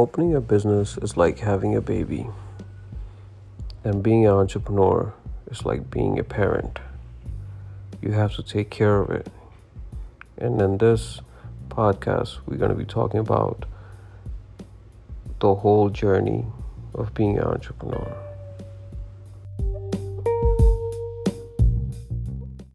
Opening a business is like having a baby, and being an entrepreneur is like being a parent. You have to take care of it. And in this podcast, we're going to be talking about the whole journey of being an entrepreneur.